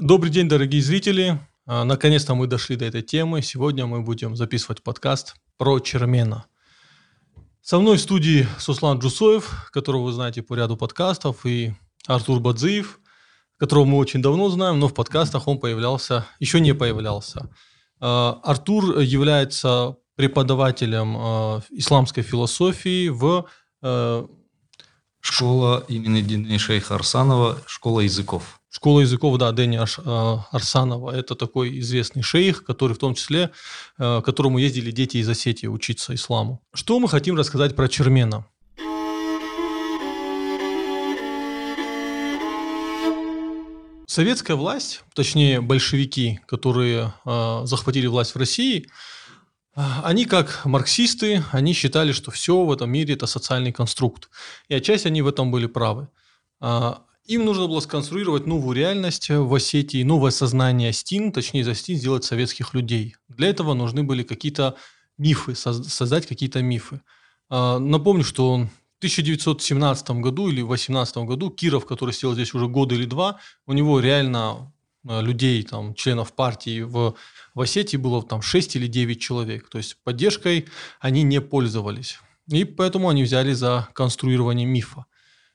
Добрый день, дорогие зрители. А, наконец-то мы дошли до этой темы. Сегодня мы будем записывать подкаст про Чермена. Со мной в студии Суслан Джусоев, которого вы знаете по ряду подкастов, и Артур Бадзиев, которого мы очень давно знаем, но в подкастах он появлялся, еще не появлялся. А, Артур является преподавателем а, исламской философии в Школа имени Дины Шейха Арсанова, школа языков. Школа языков, да, Дэни э, Арсанова. Это такой известный шейх, который в том числе, э, к которому ездили дети из Осетии учиться исламу. Что мы хотим рассказать про Чермена? Советская власть, точнее большевики, которые э, захватили власть в России, э, они как марксисты, они считали, что все в этом мире это социальный конструкт. И отчасти они в этом были правы. Им нужно было сконструировать новую реальность в Осетии, новое сознание Стин, точнее за Стин сделать советских людей. Для этого нужны были какие-то мифы, создать какие-то мифы. А, напомню, что в 1917 году или 18 году Киров, который сидел здесь уже год или два, у него реально а, людей, там, членов партии в, в Осетии было там 6 или 9 человек. То есть поддержкой они не пользовались. И поэтому они взяли за конструирование мифа.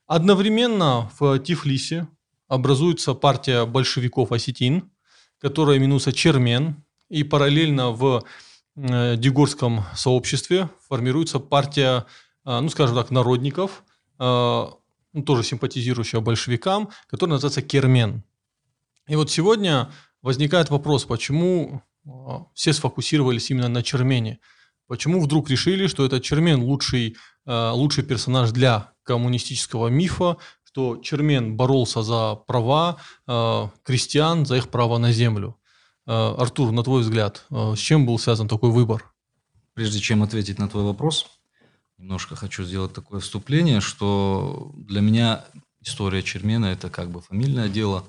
Одновременно в Тифлисе образуется партия большевиков осетин, которая именуется Чермен, и параллельно в э, Дегорском сообществе формируется партия, э, ну скажем так, народников, э, ну, тоже симпатизирующая большевикам, которая называется Кермен. И вот сегодня возникает вопрос, почему все сфокусировались именно на Чермене. Почему вдруг решили, что этот Чермен лучший, лучший персонаж для коммунистического мифа, что Чермен боролся за права э, крестьян, за их право на землю. Э, Артур, на твой взгляд, э, с чем был связан такой выбор? Прежде чем ответить на твой вопрос, немножко хочу сделать такое вступление, что для меня история Чермена – это как бы фамильное дело,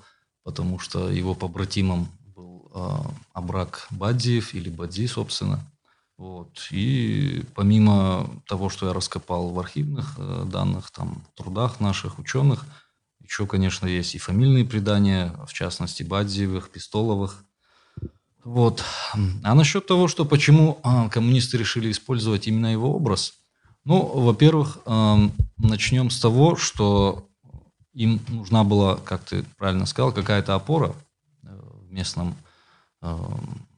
потому что его побратимом был э, Абрак Бадзиев или Бадзи, собственно – вот. И помимо того, что я раскопал в архивных э, данных, там, трудах наших ученых, еще, конечно, есть и фамильные предания, в частности, Бадзиевых, Пистоловых. Вот. А насчет того, что почему а, коммунисты решили использовать именно его образ, ну, во-первых, эм, начнем с того, что им нужна была, как ты правильно сказал, какая-то опора э, в местном эм,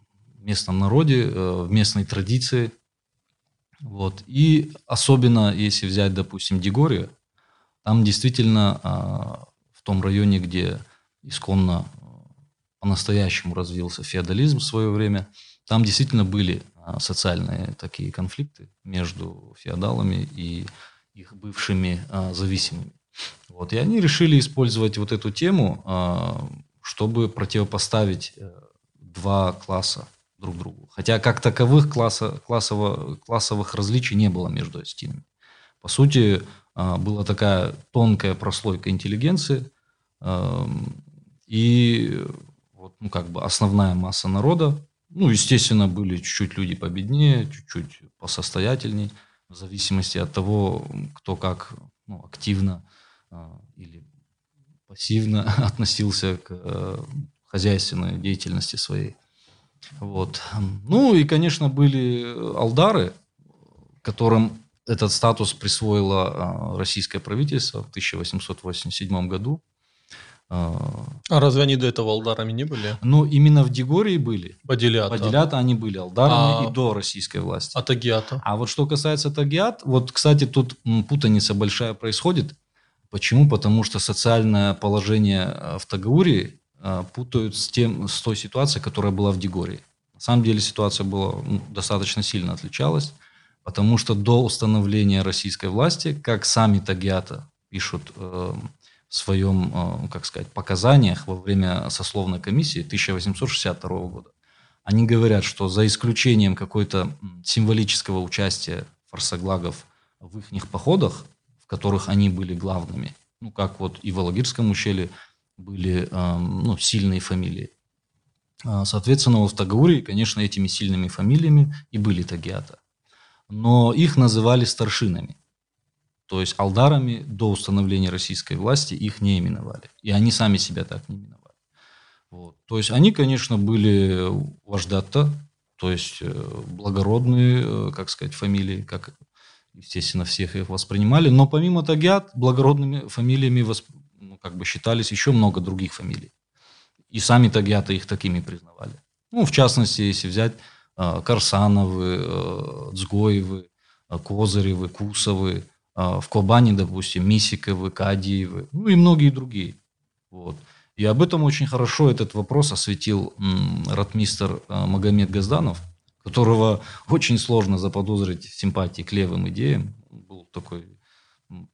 местном народе, э, в местной традиции. Вот. И особенно, если взять, допустим, Дегорию, там действительно а, в том районе, где исконно э, по-настоящему развился феодализм в свое время, там действительно были а, социальные такие конфликты между феодалами и их бывшими а, зависимыми. Вот. И они решили использовать вот эту тему, чтобы противопоставить э, два класса друг другу. Хотя как таковых класса, классово, классовых различий не было между остинами. По сути, а, была такая тонкая прослойка интеллигенции, и вот, ну, как бы основная масса народа, ну, естественно, были чуть-чуть люди победнее, чуть-чуть посостоятельней, в зависимости от того, кто как ну, активно а, или пассивно относился к э, хозяйственной деятельности своей. Вот. Ну и, конечно, были алдары, которым этот статус присвоило а, российское правительство в 1887 году. А, а разве они до этого алдарами не были? Ну, именно в Дегории были. Бадилята. Бадилята они были алдарами а... и до российской власти. А Тагиата? А вот что касается Тагиат, вот, кстати, тут путаница большая происходит. Почему? Потому что социальное положение а, в Тагаурии Э, путают с, тем, с той ситуацией, которая была в Дегории. На самом деле ситуация была ну, достаточно сильно отличалась, потому что до установления российской власти, как сами Тагиата пишут э, в своем, э, как сказать, показаниях во время сословной комиссии 1862 года, они говорят, что за исключением какой-то символического участия фарсаглагов в их походах, в которых они были главными, ну, как вот и в Алагирском ущелье, были ну, сильные фамилии. А, соответственно, в Тагаурии, конечно, этими сильными фамилиями и были тагиата. Но их называли старшинами. То есть алдарами до установления российской власти их не именовали. И они сами себя так не именовали. Вот. То есть они, конечно, были вождата, то есть э, благородные, э, как сказать, фамилии, как, естественно, всех их воспринимали. Но помимо Тагят, благородными фамилиями ну, как бы считались еще много других фамилий. И сами Тагяты их такими признавали. Ну, в частности, если взять э, Карсановы, э, Цгоевы, э, Козыревы, Кусовы, в Кобане, допустим, Мисиковы, Кадиевы, ну и многие другие. Вот. И об этом очень хорошо этот вопрос осветил э, Магомед Газданов, которого очень сложно заподозрить в симпатии к левым идеям. Был такой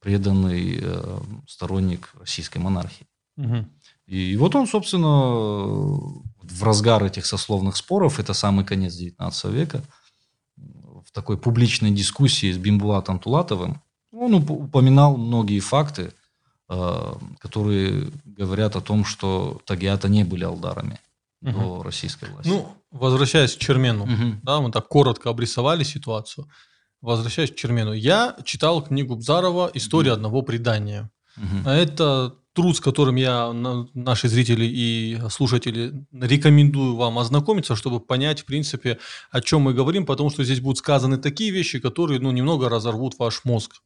преданный э, сторонник российской монархии. Угу. И вот он, собственно, в разгар этих сословных споров, это самый конец 19 века, в такой публичной дискуссии с Бимбулатом Тулатовым, он упоминал многие факты, э, которые говорят о том, что тагиаты не были алдарами угу. до российской власти. Ну, возвращаясь к Чермену, угу. да, мы так коротко обрисовали ситуацию. Возвращаясь к Чермену, я читал книгу Бзарова «История угу. одного предания». Угу. Это труд, с которым я, наши зрители и слушатели, рекомендую вам ознакомиться, чтобы понять, в принципе, о чем мы говорим, потому что здесь будут сказаны такие вещи, которые, ну, немного разорвут ваш мозг.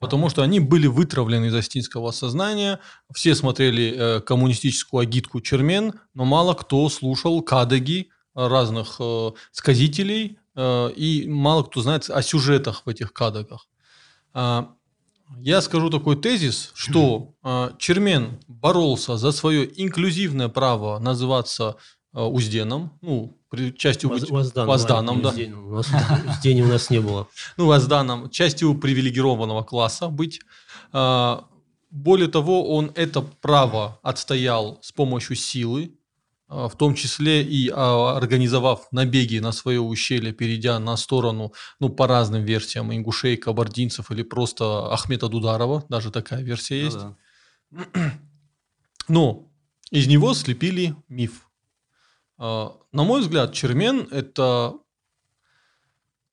Потому что они были вытравлены из астинского сознания. Все смотрели э, коммунистическую агитку Чермен, но мало кто слушал кадаги разных э, сказителей, и мало кто знает о сюжетах в этих кадагах. А, я скажу такой тезис, что э, Чермен боролся за свое инклюзивное право называться э, Узденом, ну, частью Воз, Воздан, Возданом, да. У нас Уздени у нас не было. Ну, Возданом, частью привилегированного класса быть. Э, более того, он это право отстоял с помощью силы, а, в том числе и а, организовав набеги на свое ущелье, перейдя на сторону, ну, по разным версиям, ингушей, кабардинцев или просто Ахмета Дударова, даже такая версия есть. Ну, да. Но из него слепили миф. А, на мой взгляд, Чермен – это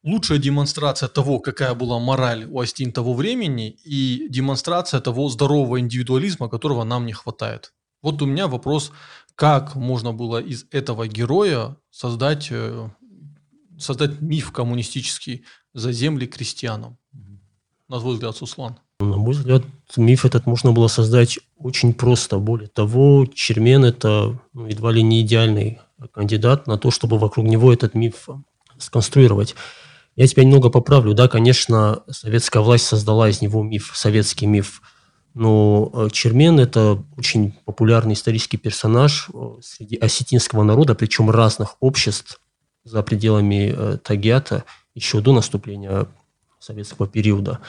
лучшая демонстрация того, какая была мораль у Астин того времени, и демонстрация того здорового индивидуализма, которого нам не хватает. Вот у меня вопрос как можно было из этого героя создать, э, создать миф коммунистический за земли крестьянам? На твой взгляд, Суслан. На мой взгляд, миф этот можно было создать очень просто. Более того, Чермен – это ну, едва ли не идеальный кандидат на то, чтобы вокруг него этот миф сконструировать. Я тебя немного поправлю. Да, конечно, советская власть создала из него миф, советский миф – но э, Чермен – это очень популярный исторический персонаж э, среди осетинского народа, причем разных обществ за пределами э, Тагиата еще до наступления советского периода.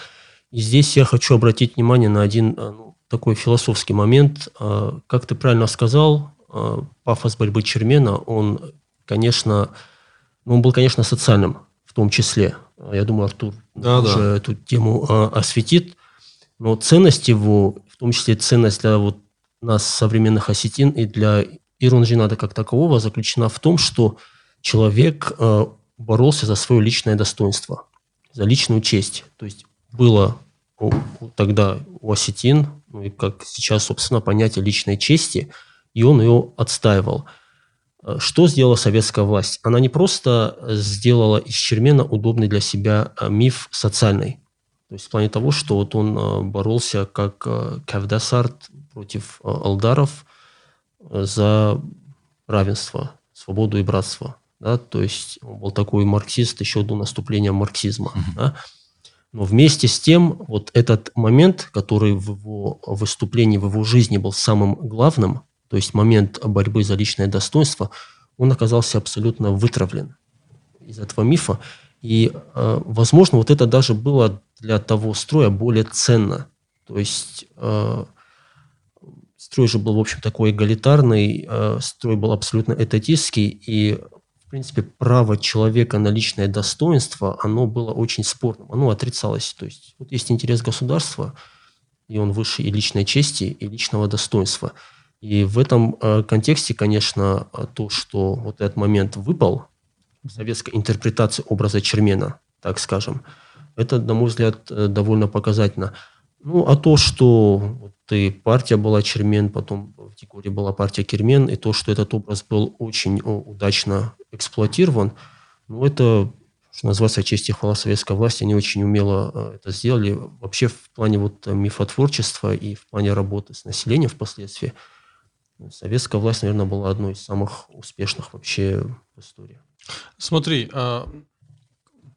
И здесь я хочу обратить внимание на один ну, такой философский момент. Как ты правильно сказал, пафос борьбы Чермена, он, конечно, ну, он был, конечно, социальным в том числе. Я думаю, Артур да, уже да. эту тему осветит. Но ценность его, в том числе ценность для вот нас, современных осетин, и для Ирунжинада как такового, заключена в том, что человек э, боролся за свое личное достоинство, за личную честь. То есть было у, тогда у осетин, ну и как сейчас, собственно, понятие личной чести, и он ее отстаивал. Э, что сделала советская власть? Она не просто сделала из Чермена удобный для себя э, миф социальный, то есть в плане того, что вот он э, боролся как э, Кавдасарт против э, алдаров за равенство, свободу и братство. Да? То есть он был такой марксист еще до наступления марксизма. Mm-hmm. Да? Но вместе с тем, вот этот момент, который в его выступлении, в его жизни был самым главным, то есть момент борьбы за личное достоинство, он оказался абсолютно вытравлен из этого мифа. И, возможно, вот это даже было для того строя более ценно. То есть э, строй же был, в общем, такой эгалитарный, э, строй был абсолютно этатистский, и, в принципе, право человека на личное достоинство, оно было очень спорным, оно отрицалось. То есть вот есть интерес государства, и он выше и личной чести, и личного достоинства. И в этом э, контексте, конечно, то, что вот этот момент выпал советской интерпретации образа Чермена, так скажем – это, на мой взгляд, э, довольно показательно. Ну, а то, что вот и партия была Чермен, потом в Дегоре была партия Кермен, и то, что этот образ был очень удачно эксплуатирован, ну, это, что называется, честь и хвала советской власти, они очень умело э, это сделали. Вообще в плане вот мифотворчества и в плане работы с населением впоследствии, советская власть, наверное, была одной из самых успешных вообще в истории. Смотри, а,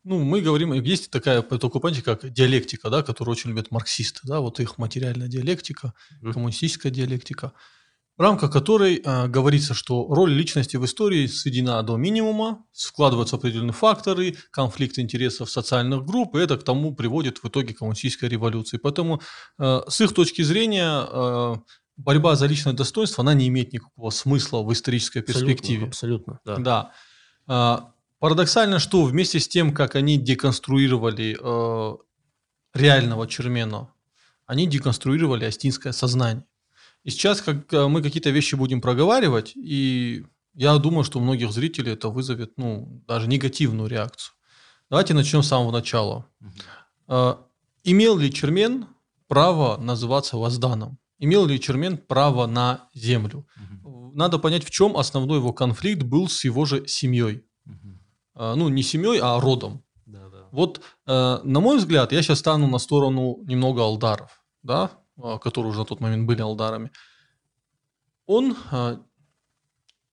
ну, мы говорим, есть такая такое понятие, как диалектика, да, которую очень любят марксисты, да, вот их материальная диалектика, коммунистическая диалектика, в рамках которой э, говорится, что роль личности в истории сведена до минимума, складываются определенные факторы, конфликт интересов социальных групп, и это к тому приводит в итоге коммунистической революции. Поэтому э, с их точки зрения борьба за личное достоинство, она не имеет никакого смысла в исторической перспективе. Абсолютно, да. да. А, Парадоксально, что вместе с тем, как они деконструировали э, реального Чермена, они деконструировали астинское сознание. И сейчас как э, мы какие-то вещи будем проговаривать, и я думаю, что у многих зрителей это вызовет ну, даже негативную реакцию. Давайте начнем с самого начала. Э, имел ли Чермен право называться Возданом? Имел ли Чермен право на землю? Надо понять, в чем основной его конфликт был с его же семьей. А, ну, не семьей, а родом. Да, да. Вот, э, на мой взгляд, я сейчас стану на сторону немного алдаров, да, а, которые уже на тот момент были алдарами. Он, а,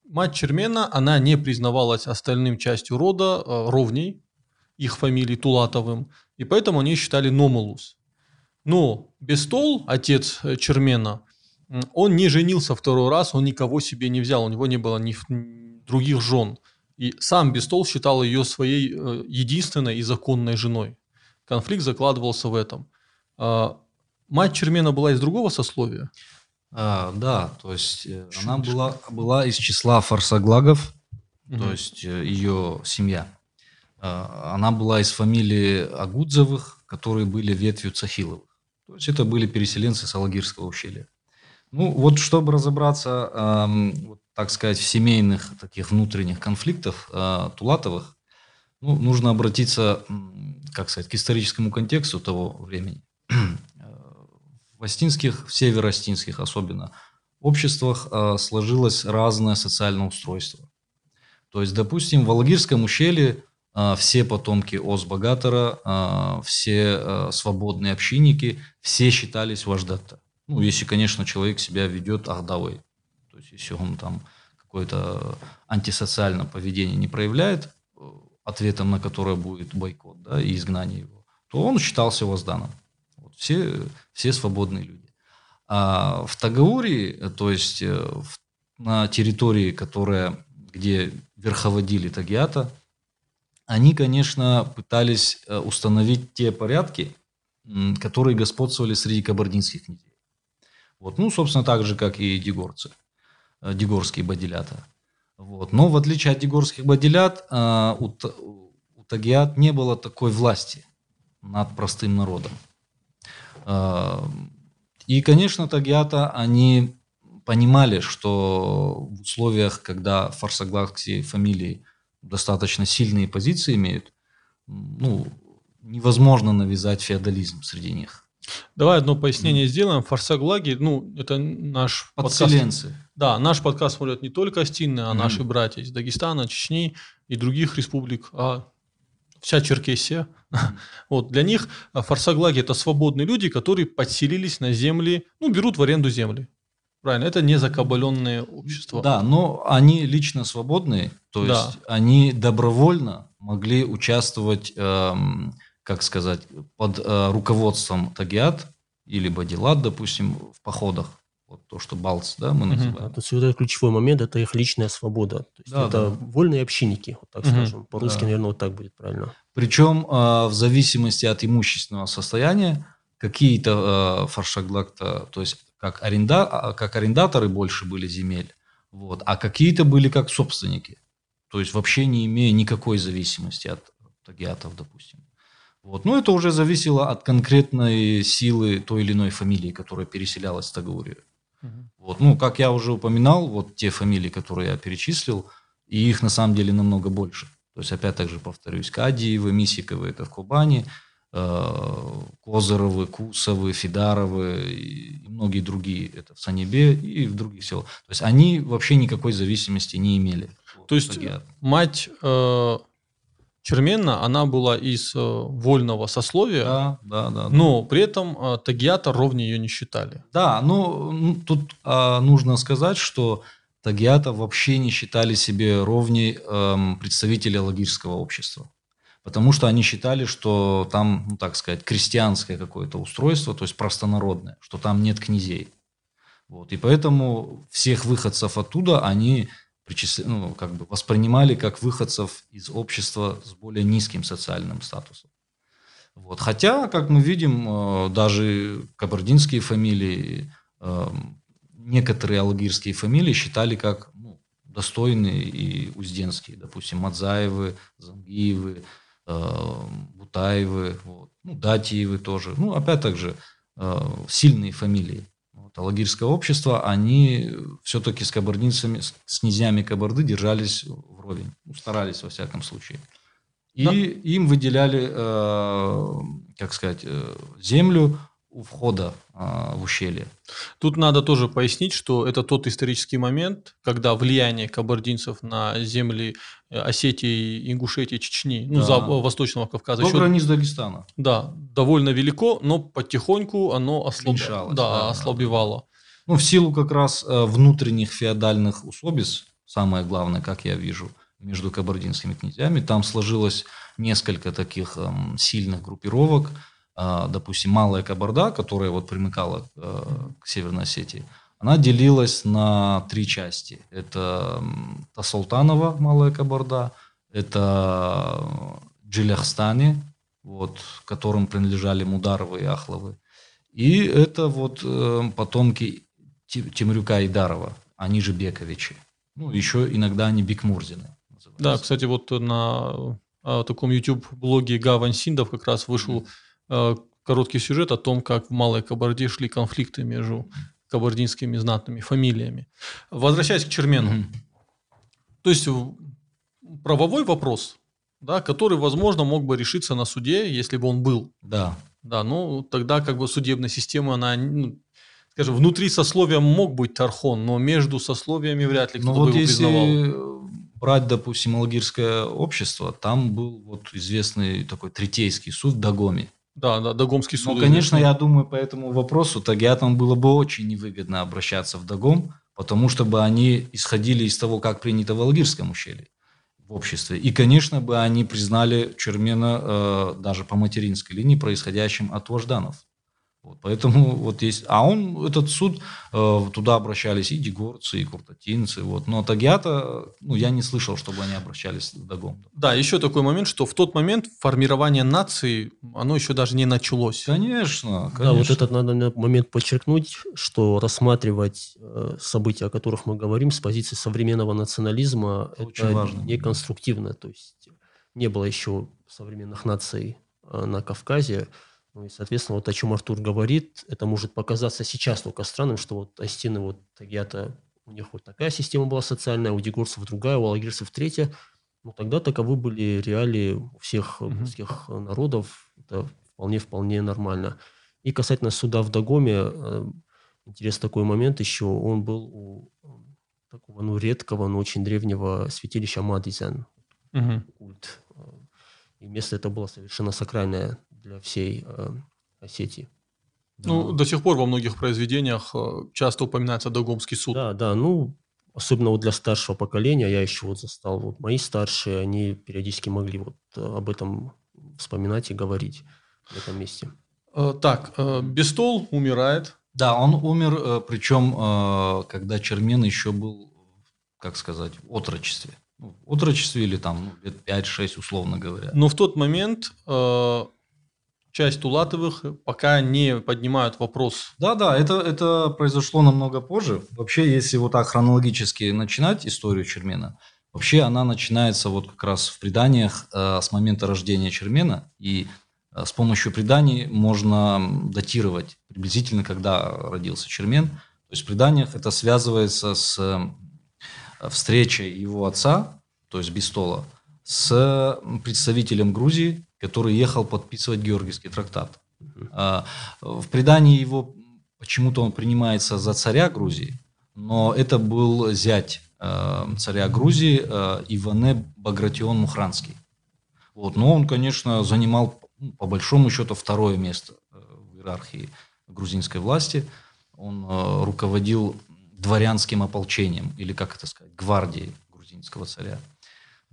мать Чермена, она не признавалась остальным частью рода, ровней, их фамилии Тулатовым, и поэтому они считали Номулус. Но Бестол, отец э, Чермена, он не женился второй раз, он никого себе не взял, у него не было ни других жен. И сам Бестол считал ее своей э, единственной и законной женой. Конфликт закладывался в этом. А, мать Чермена была из другого сословия? А, да, то есть э, она была, была из числа фарсаглагов, угу. то есть э, ее семья. А, она была из фамилии Агудзовых, которые были ветвью Цахиловых. То есть это были переселенцы Салагирского ущелья. Ну вот, чтобы разобраться, эм, так сказать, в семейных таких внутренних конфликтах э, Тулатовых, ну, нужно обратиться, как сказать, к историческому контексту того времени. в Остинских, в северо-остинских особенно, обществах э, сложилось разное социальное устройство. То есть, допустим, в Алагирском ущелье э, все потомки Ос-Богатора, э, все э, свободные общинники, все считались вождата. Ну, если, конечно, человек себя ведет ахдавой. То есть, если он там какое-то антисоциальное поведение не проявляет, э, ответом на которое будет бойкот да, и изгнание его, то он считался возданом. Вот, все, все свободные люди. А в Тагауре, то есть э, в, на территории, которая, где верховодили Тагиата, они, конечно, пытались э, установить те порядки, которые господствовали среди кабардинских князей. Вот. Ну, собственно, так же, как и дегорцы. Э, дегорские бодилята. Вот. Но в отличие от дегорских бодилят, э, у, у тагиат не было такой власти над простым народом. Э, и, конечно, тагиата, они понимали, что в условиях, когда фарсогласские фамилии достаточно сильные позиции имеют, ну, невозможно навязать феодализм среди них. Давай одно пояснение mm. сделаем. Фарсаглаги, ну, это наш Подселенцы. подкаст. Да, наш подкаст смотрят не только остинные, а mm. наши братья из Дагестана, Чечни и других республик, а вся Черкесия. Mm. вот, для них фарсаглаги – это свободные люди, которые подселились на земли, ну, берут в аренду земли. Правильно, это не закабаленное общество. Да, но они лично свободные, то есть да. они добровольно могли участвовать эм, как сказать, под э, руководством Тагиат или Бадилат, допустим, в походах. Вот то, что Балц, да, мы называем. Угу. Это ключевой момент, это их личная свобода. То есть да, это да. вольные общинники, вот так угу. скажем. По-русски, да. наверное, вот так будет правильно. Причем э, в зависимости от имущественного состояния, какие-то э, фаршаглакта, то есть как, аренда, а, как арендаторы больше были земель, вот, а какие-то были как собственники. То есть вообще не имея никакой зависимости от тагиатов, допустим. Вот. Но это уже зависело от конкретной силы той или иной фамилии, которая переселялась в Тагурию. Угу. Вот. Ну, как я уже упоминал, вот те фамилии, которые я перечислил, и их на самом деле намного больше. То есть, опять так же повторюсь, Кадиевы, Мисиковы – это в Кубани, Козыровы, Кусовы, Фидаровы и многие другие, это в Санебе и в других селах. То есть они вообще никакой зависимости не имели. То есть мать э, Черменна, она была из э, вольного сословия, да, да, да, но да. при этом э, Тагиата ровнее ее не считали. Да, но ну, тут э, нужно сказать, что Тагиата вообще не считали себе ровней э, представителей логического общества. Потому что они считали, что там, ну так сказать, крестьянское какое-то устройство, то есть простонародное, что там нет князей. Вот. И поэтому всех выходцев оттуда они причисля... ну, как бы воспринимали как выходцев из общества с более низким социальным статусом. Вот. Хотя, как мы видим, э, даже кабардинские фамилии, э, некоторые алгирские фамилии считали как ну, достойные и узденские. Допустим, Мадзаевы, Зангиевы, э, Бутаевы, вот. ну, Датиевы тоже. Ну, опять же, сильные фамилии вот, Алагирское общество, они все-таки с кабардинцами, с князьями Кабарды держались вровень, ну, старались во всяком случае. И да. им выделяли, э, как сказать, э, землю у входа а, в ущелье. Тут надо тоже пояснить, что это тот исторический момент, когда влияние кабардинцев на земли э, Осетии, Ингушетии, Чечни, ну, да. за Восточного Кавказа. До еще, границ Дагестана. Да, довольно велико, но потихоньку оно ослаб... да, да, ослабевало. Ну, в силу как раз э, внутренних феодальных усобиц, самое главное, как я вижу, между кабардинскими князьями, там сложилось несколько таких эм, сильных группировок – допустим, Малая Кабарда, которая вот примыкала э, к Северной Осетии, она делилась на три части. Это Тасултанова, Малая Кабарда, это Джиляхстане, вот, которым принадлежали Мударовы и Ахловы, и это вот э, потомки Тимрюка и Дарова, они же Бековичи. Ну, еще иногда они Бекмурзины. Да, кстати, вот на а, таком YouTube-блоге Гавань Синдов как раз вышел mm-hmm короткий сюжет о том, как в Малой Кабарде шли конфликты между кабардинскими знатными фамилиями. Возвращаясь к Чермену. Mm-hmm. То есть правовой вопрос, да, который, возможно, мог бы решиться на суде, если бы он был. Да. Да, ну тогда как бы судебная система, она, ну, скажем, внутри сословия мог быть Тархон, но между сословиями вряд ли кто-то вот бы его признавал. брать, допустим, Алгирское общество, там был вот известный такой третейский суд в Дагоме. Да, да, Дагомский суд. Ну, конечно, я думаю, по этому вопросу Тагиатам было бы очень невыгодно обращаться в Дагом, потому что бы они исходили из того, как принято в Алгирском ущелье в обществе. И, конечно, бы они признали Чермена э, даже по материнской линии происходящим от вожданов. Вот, поэтому вот есть... А он, этот суд, э, туда обращались и дегорцы, и куртатинцы. Вот. Но Тагиата, ну, я не слышал, чтобы они обращались в Дагом. Да, еще такой момент, что в тот момент формирование нации, оно еще даже не началось. Конечно, конечно. Да, вот этот надо момент подчеркнуть, что рассматривать э, события, о которых мы говорим, с позиции современного национализма, Очень это важно. не конструктивно. То есть не было еще современных наций э, на Кавказе. Ну и, соответственно, вот о чем Артур говорит, это может показаться сейчас только странным, что вот Астины, вот Тагиата, у них вот такая система была социальная, у дегорцев другая, у алагирцев третья. Но тогда таковы были реалии у всех русских mm народов. Это вполне-вполне нормально. И касательно суда в Дагоме, э, интересный такой момент еще, он был у такого, ну, редкого, но очень древнего святилища Мадизен. Угу. Культ. И место это было совершенно сакральное для всей э, Осетии. Ну, до сих пор во многих произведениях э, часто упоминается Дагомский суд. Да, да, ну, особенно вот для старшего поколения, я еще вот застал, вот мои старшие, они периодически могли вот э, об этом вспоминать и говорить в этом месте. Так, Бестол умирает. Да, он умер, причем когда Чермен еще был, как сказать, в отрочестве. Ну, в отрочестве или там ну, лет 5-6, условно говоря. Но в тот момент часть Тулатовых пока не поднимают вопрос. Да-да, это, это произошло намного позже. Вообще, если вот так хронологически начинать историю Чермена, вообще она начинается вот как раз в преданиях э, с момента рождения Чермена, и э, с помощью преданий можно датировать приблизительно, когда родился Чермен. То есть в преданиях это связывается с э, встречей его отца, то есть Бистола, с представителем Грузии, который ехал подписывать Георгиевский трактат. А, в предании его почему-то он принимается за царя Грузии, но это был зять э, царя Грузии э, Иване Багратион Мухранский. Вот, но он, конечно, занимал ну, по большому счету второе место в иерархии грузинской власти. Он руководил дворянским ополчением, или как это сказать, гвардией грузинского царя.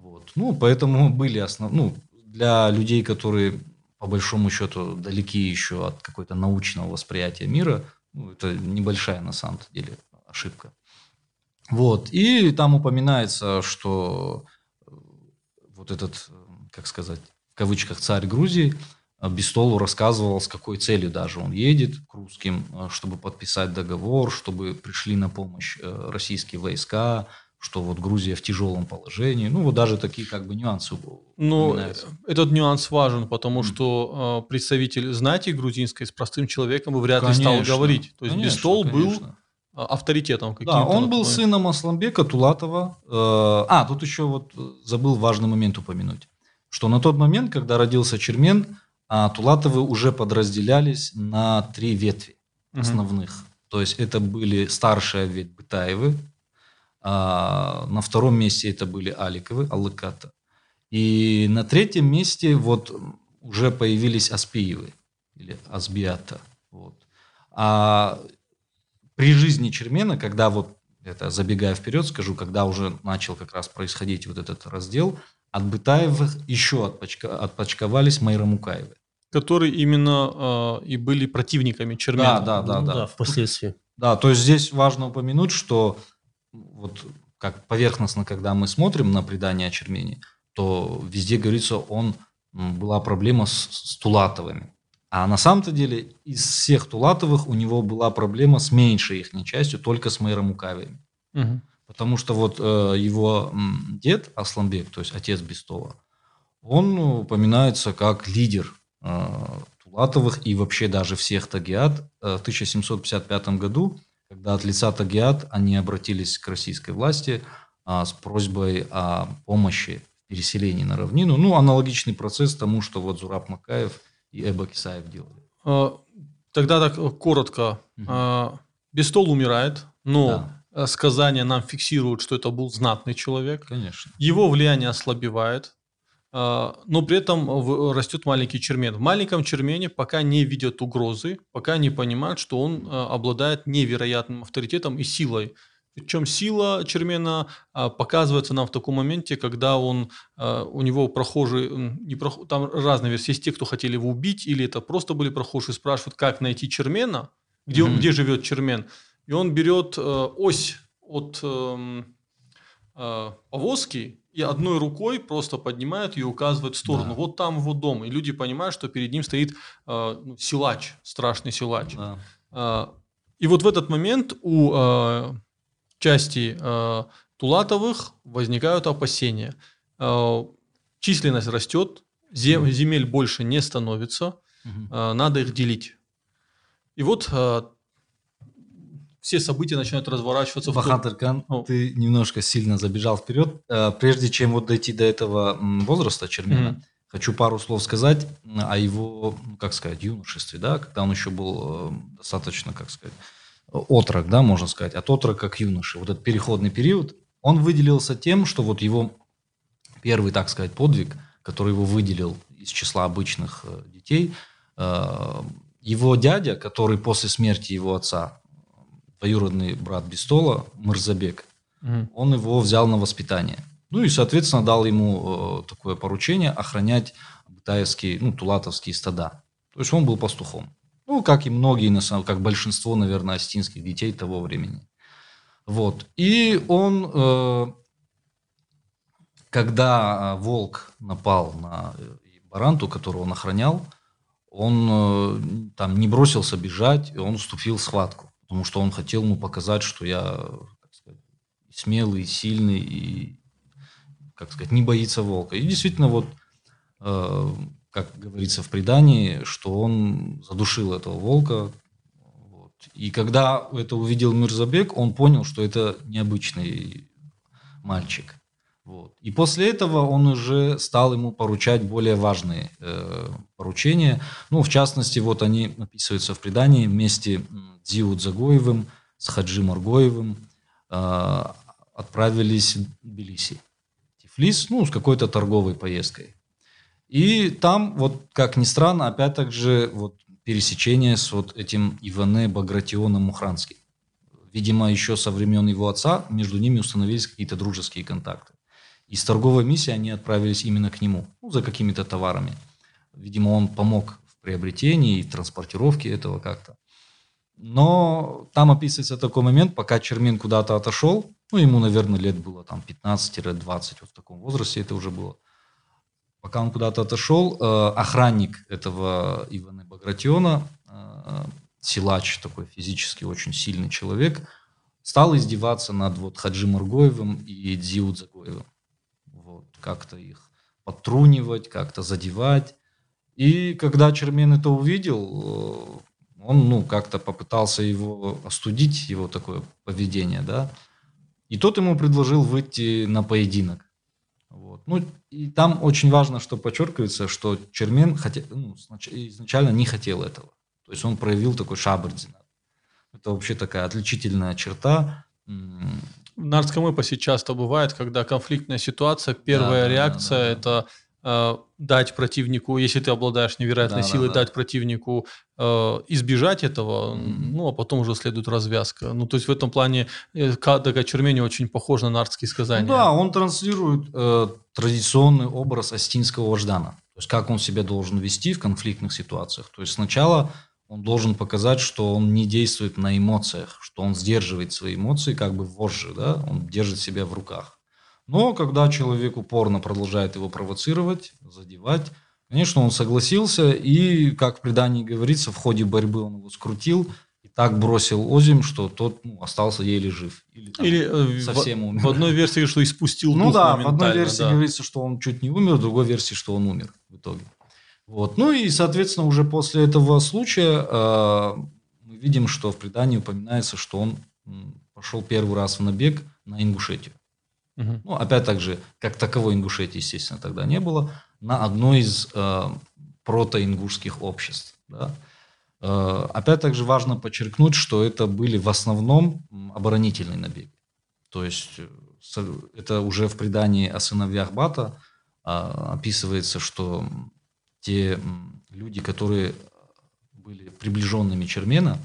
Вот. Ну, поэтому были основ... ну, для людей, которые по большому счету далеки еще от какой-то научного восприятия мира, ну, это небольшая на самом деле ошибка. Вот. И там упоминается, что э, вот этот, э, как сказать, в кавычках царь Грузии э, Бестолу рассказывал, с какой целью даже он едет к русским, чтобы подписать договор, чтобы пришли на помощь российские войска, что вот Грузия в тяжелом положении. Ну, вот даже такие как бы нюансы Ну, этот нюанс важен, потому mm. что э, представитель знати грузинской с простым человеком бы вряд конечно, ли стал говорить. То есть конечно, Бестол был авторитетом каким-то. Да, он был сыном Асламбека Тулатова. Э, а, тут еще вот забыл важный момент упомянуть, что на тот момент, когда родился Чермен, а Тулатовы уже подразделялись на три ветви основных. Угу. То есть это были старшая ветвь Бытаевы, а на втором месте это были Аликовы, Аллыката. И на третьем месте вот уже появились Аспиевы или Асбиата. Вот. А при жизни Чермена, когда вот, это забегая вперед, скажу, когда уже начал как раз происходить вот этот раздел, от Бытаевых еще отпочка, отпочковались Майрамукаевы. Которые именно э, и были противниками Чермена. Да, да, да. Ну, да, да, впоследствии. Да, то есть здесь важно упомянуть, что вот как поверхностно, когда мы смотрим на предание о Чермене, то везде говорится, он была проблема с, с Тулатовыми. А на самом-то деле из всех Тулатовых у него была проблема с меньшей их частью, только с мэром Укавием. Угу. Потому что вот э, его дед Асламбек, то есть отец Бестова, он упоминается как лидер э, Тулатовых и вообще даже всех Тагиат. Э, в 1755 году когда от лица Тагиат они обратились к российской власти а, с просьбой о помощи в переселении на равнину. Ну, аналогичный процесс тому, что вот Зураб Макаев и Эба Кисаев делали. А, тогда так э, коротко. Угу. Бестол умирает, но да. сказания нам фиксируют, что это был знатный человек. Конечно. Его влияние ослабевает. А, но при этом растет маленький чермен. В маленьком чермене пока не видят угрозы, пока не понимают, что он а, обладает невероятным авторитетом и силой. Причем сила чермена а, показывается нам в таком моменте, когда он, у него прохожие, не прох... там разные версии, есть те, кто хотели его убить, или это просто были прохожие, спрашивают, как найти чермена, где, mm-hmm. где живет чермен. И он берет ось от эм, повозки и одной рукой просто поднимает и указывает в сторону. Да. Вот там его дом. И люди понимают, что перед ним стоит э, ну, силач, страшный силач. Да. Э, и вот в этот момент у э, части э, Тулатовых возникают опасения. Э, численность растет, зем, земель больше не становится, э, надо их делить. И вот э, все события начинают разворачиваться. Бахатыркан, в... ты немножко сильно забежал вперед. Э, прежде чем вот дойти до этого возраста Чермена, mm-hmm. хочу пару слов сказать о его, ну, как сказать, юношестве, да, когда он еще был э, достаточно, как сказать, отрок, да, можно сказать, от отрока к юноше. Вот этот переходный период, он выделился тем, что вот его первый, так сказать, подвиг, который его выделил из числа обычных э, детей, его дядя, который после смерти его отца двоюродный брат Бистола, Мырзабек, угу. он его взял на воспитание. Ну и, соответственно, дал ему э, такое поручение охранять бытаевские, ну, тулатовские стада. То есть он был пастухом. Ну, как и многие, на самом, как большинство, наверное, астинских детей того времени. Вот. И он, э, когда волк напал на э, баранту, которого он охранял, он э, там не бросился бежать, и он вступил в схватку потому что он хотел ему показать, что я сказать, смелый, сильный и, как сказать, не боится волка. И действительно, вот, э, как говорится в предании, что он задушил этого волка. Вот. И когда это увидел Мирзабек, он понял, что это необычный мальчик. Вот. И после этого он уже стал ему поручать более важные э, поручения. Ну, в частности, вот они описываются в предании вместе с Дзиу Дзагоевым, с Хаджи Маргоевым э, отправились в Тбилиси. Тифлис, ну, с какой-то торговой поездкой. И там, вот как ни странно, опять же вот пересечение с вот этим Иване Багратионом Мухранским. Видимо, еще со времен его отца между ними установились какие-то дружеские контакты. И с торговой миссией они отправились именно к нему, ну, за какими-то товарами. Видимо, он помог в приобретении и транспортировке этого как-то. Но там описывается такой момент, пока Чермин куда-то отошел, ну, ему, наверное, лет было там 15-20, вот в таком возрасте это уже было. Пока он куда-то отошел, э, охранник этого Ивана Багратиона, э, силач такой физически очень сильный человек, стал издеваться над вот Хаджи Маргоевым и Дзиу Загоевым как-то их подтрунивать, как-то задевать. И когда Чермен это увидел, э, он, ну, как-то попытался его остудить, его такое поведение, да. И тот ему предложил выйти на поединок. Вот. Ну, и там очень важно, что подчеркивается, что Чермен хотел, ну, изначально не хотел этого. То есть он проявил такой шабардзинат. Это вообще такая отличительная черта в нардском эпосе часто бывает, когда конфликтная ситуация, первая да, реакция да, да, это э, дать противнику, если ты обладаешь невероятной да, силой, да, да. дать противнику э, избежать этого, mm-hmm. ну а потом уже следует развязка. Ну то есть в этом плане э, Кадага Чермени очень похож на нардские сказания. Ну, да, он транслирует э, традиционный образ астинского вождана. То есть как он себя должен вести в конфликтных ситуациях. То есть сначала он должен показать, что он не действует на эмоциях, что он сдерживает свои эмоции, как бы вожжи, да, он держит себя в руках. Но когда человек упорно продолжает его провоцировать, задевать, конечно, он согласился, и, как в предании говорится, в ходе борьбы он его скрутил, и так бросил озим, что тот ну, остался еле жив. Или, там, Или э, совсем в, умер. В одной версии, что испустил Ну да, в одной версии да. говорится, что он чуть не умер, в другой версии, что он умер в итоге. Вот. Ну и, соответственно, уже после этого случая э, мы видим, что в предании упоминается, что он пошел первый раз в набег на Ингушетию. Угу. Ну, опять так же, как таковой Ингушетии, естественно, тогда не было, на одно из э, протоингушских обществ. Да? Э, опять также важно подчеркнуть, что это были в основном оборонительные набеги. То есть э, это уже в предании о сыновьях Бата э, описывается, что те люди, которые были приближенными Чермена,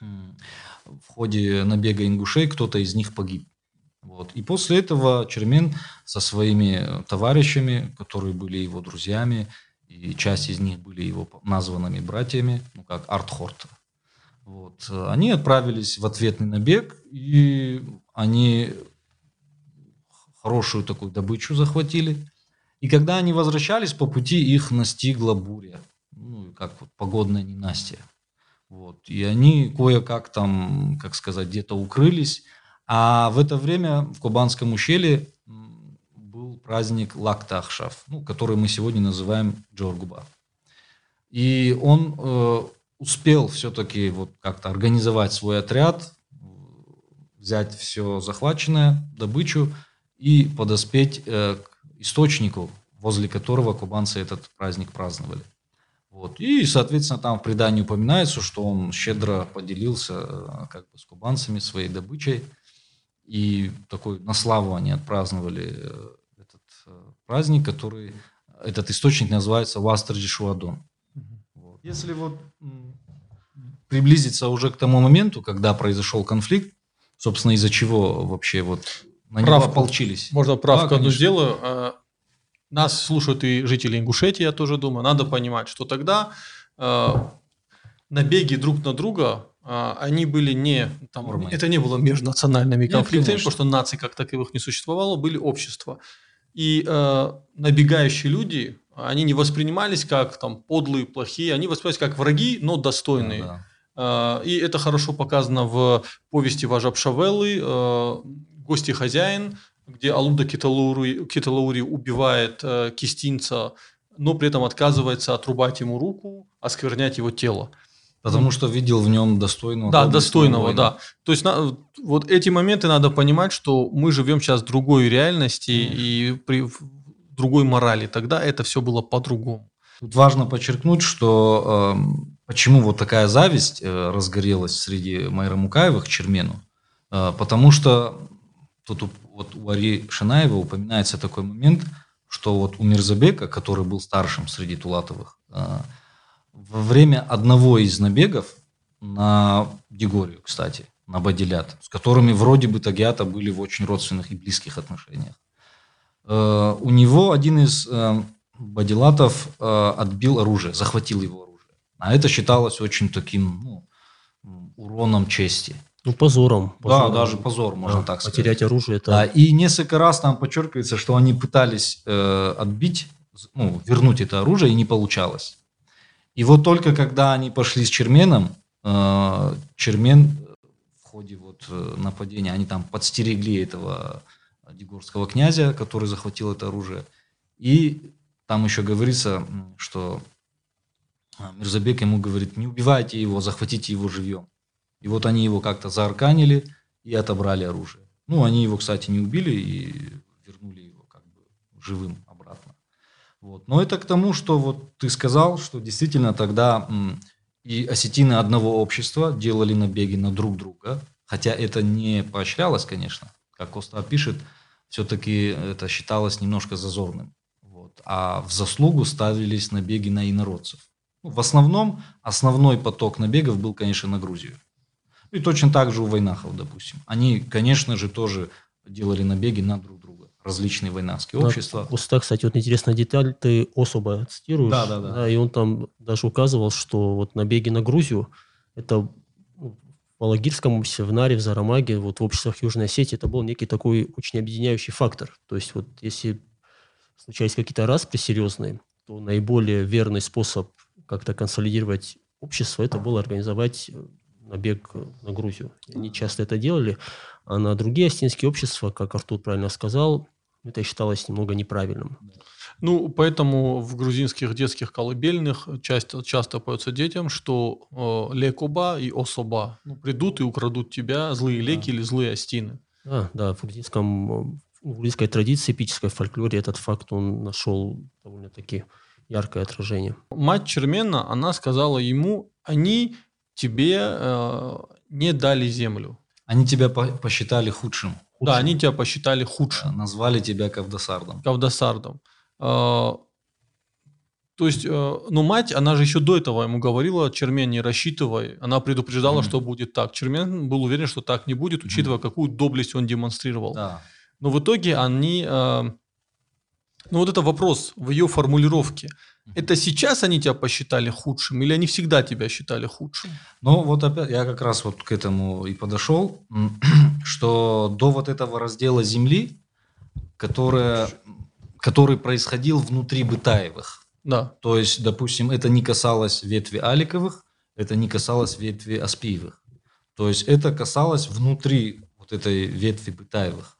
в ходе набега ингушей кто-то из них погиб. Вот. И после этого Чермен со своими товарищами, которые были его друзьями, и часть из них были его названными братьями, ну как Артхорт, вот, они отправились в ответный набег, и они хорошую такую добычу захватили. И когда они возвращались, по пути их настигла буря, ну, как вот погодная ненастье. Вот. И они кое-как там, как сказать, где-то укрылись. А в это время в Кубанском ущелье был праздник Лактахшав, ну, который мы сегодня называем Джоргуба. И он э, успел все-таки вот как-то организовать свой отряд, взять все захваченное, добычу и подоспеть э, к источнику, возле которого кубанцы этот праздник праздновали. Вот. И, соответственно, там в предании упоминается, что он щедро поделился э, как бы, с кубанцами своей добычей. И такой на славу они отпраздновали э, этот э, праздник, который, этот источник называется Вастраджи Шуадон. Вот. Если вот приблизиться уже к тому моменту, когда произошел конфликт, собственно, из-за чего вообще вот на правку. него ополчились. Можно правку да, одну сделаю. А, нас слушают и жители Ингушетии, я тоже думаю. Надо понимать, что тогда э, набеги друг на друга, они были не... Там, это не было межнациональными конфликтами, Нет, потому что наций как таковых не существовало, были общества. И э, набегающие люди, они не воспринимались как там подлые, плохие, они воспринимались как враги, но достойные. Да, да. И это хорошо показано в повести Важаб Шавеллы «Гости хозяин», где Алуда Киталаури, Киталаури убивает э, кистинца, но при этом отказывается отрубать ему руку, осквернять его тело. Потому что видел в нем достойного. Да, достойного, да. То есть на, вот эти моменты надо понимать, что мы живем сейчас в другой реальности mm. и при другой морали. Тогда это все было по-другому. Тут важно подчеркнуть, что э, почему вот такая зависть э, разгорелась среди Майра Мукаевых Чермену. Э, потому что тут вот у Ари Шанаева упоминается такой момент, что вот у Мирзабека, который был старшим среди Тулатовых, э, во время одного из набегов на Дегорию, кстати, на Бадилят, с которыми вроде бы Тагиата были в очень родственных и близких отношениях. Э, у него один из э, Бадилатов э, отбил оружие, захватил его оружие. А это считалось очень таким ну, уроном чести. Ну, позором. позором. Да, даже позор, можно да, так сказать. Потерять оружие. Это... Да, и несколько раз там подчеркивается, что они пытались э, отбить, ну, вернуть это оружие, и не получалось. И вот только когда они пошли с Черменом, э, Чермен в ходе вот э, нападения, они там подстерегли этого дегорского князя, который захватил это оружие. И там еще говорится, что а, Мирзабек ему говорит, не убивайте его, захватите его живьем. И вот они его как-то заарканили и отобрали оружие. Ну, они его, кстати, не убили и вернули его как бы живым вот. Но это к тому, что вот ты сказал, что действительно тогда и осетины одного общества делали набеги на друг друга, хотя это не поощрялось, конечно. Как Коста пишет, все-таки это считалось немножко зазорным. Вот. А в заслугу ставились набеги на инородцев. Ну, в основном основной поток набегов был, конечно, на Грузию. И точно так же у Войнахов, допустим. Они, конечно же, тоже делали набеги на друг различные войнавские общества. Уста, кстати, вот интересная деталь, ты особо цитируешь. Да, да, да. да. И он там даже указывал, что вот набеги на Грузию, это ну, в Алагирском в Наре, в Зарамаге, вот в обществах Южной Осетии, это был некий такой очень объединяющий фактор. То есть вот если случались какие-то распри серьезные, то наиболее верный способ как-то консолидировать общество, это было организовать набег на Грузию. Они часто это делали. А на другие осетинские общества, как Артур правильно сказал, это считалось немного неправильным. Ну, поэтому в грузинских детских колыбельных часто, часто поется детям, что э, лекоба и особа ну, придут и украдут тебя злые леки да. или злые остины. Да, да, в грузинском в грузинской традиции, эпической фольклоре этот факт он нашел довольно-таки яркое отражение. Мать Чермена, она сказала ему, они тебе э, не дали землю. Они тебя посчитали худшим. Худшим. Да, они тебя посчитали худшим. Назвали тебя Кавдасардом. Кавдасардом. А, то есть, э, ну, мать, она же еще до этого ему говорила, Чермен, не рассчитывай. Она предупреждала, mm-hmm. что будет так. Чермен был уверен, что так не будет, учитывая, mm-hmm. какую доблесть он демонстрировал. Да. Но в итоге они... Э, ну, вот это вопрос в ее формулировке. Это сейчас они тебя посчитали худшим или они всегда тебя считали худшим? Ну, вот опять я как раз вот к этому и подошел, что до вот этого раздела земли, которая, который происходил внутри Бытаевых. Да. То есть, допустим, это не касалось ветви Аликовых, это не касалось ветви Аспиевых. То есть это касалось внутри вот этой ветви Бытаевых.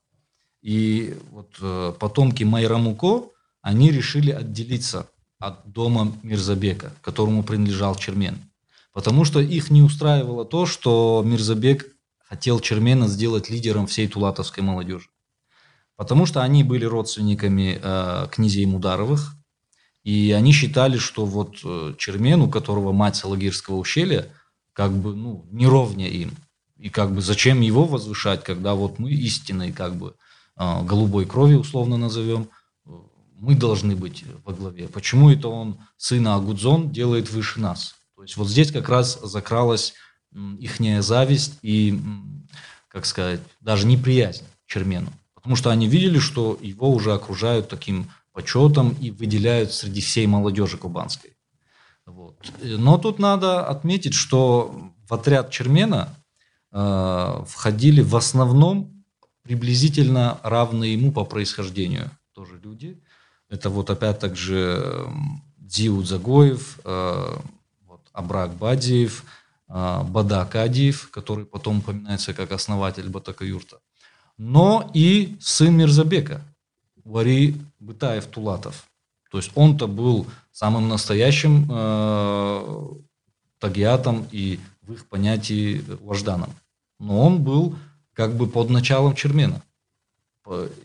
И вот э, потомки Майрамуко, они решили отделиться от дома Мирзабека, которому принадлежал Чермен. Потому что их не устраивало то, что Мирзабек хотел Чермена сделать лидером всей тулатовской молодежи. Потому что они были родственниками э, князей Мударовых, и они считали, что вот э, Чермен, у которого мать Салагирского ущелья, как бы ну, не ровня им. И как бы зачем его возвышать, когда вот мы истинной как бы э, голубой крови условно назовем – мы должны быть во главе. Почему это он сына Агудзон делает выше нас? То есть вот здесь как раз закралась ихняя зависть и, как сказать, даже неприязнь Чермену. Потому что они видели, что его уже окружают таким почетом и выделяют среди всей молодежи кубанской. Вот. Но тут надо отметить, что в отряд Чермена э, входили в основном приблизительно равные ему по происхождению тоже люди – это вот опять так же Диу Загоев, э, вот, Абрак Бадиев, э, Бада Кадиев, который потом упоминается как основатель Батака-Юрта. Но и сын Мирзабека, Вари Бытаев Тулатов. То есть он-то был самым настоящим э, тагиатом и в их понятии вожданом. Но он был как бы под началом Чермена.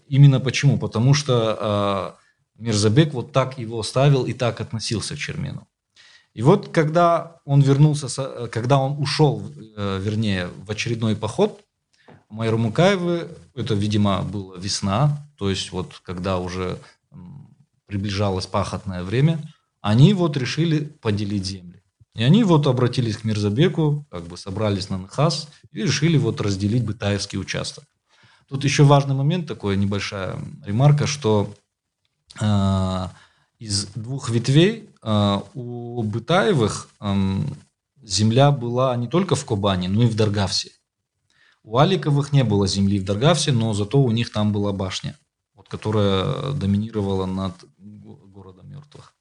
Именно почему? Потому что э, Мирзабек вот так его ставил и так относился к Чермену. И вот когда он вернулся, когда он ушел, э, вернее, в очередной поход, Майру Мукаевы, это, видимо, была весна, то есть вот когда уже приближалось пахотное время, они вот решили поделить земли. И они вот обратились к Мирзабеку, как бы собрались на Нахас и решили вот разделить Бытаевский участок. Тут еще важный момент, такая небольшая ремарка, что э, из двух ветвей э, у Бытаевых э, земля была не только в Кубани, но и в Даргавсе. У Аликовых не было земли в Даргавсе, но зато у них там была башня, вот, которая доминировала над городом мертвых.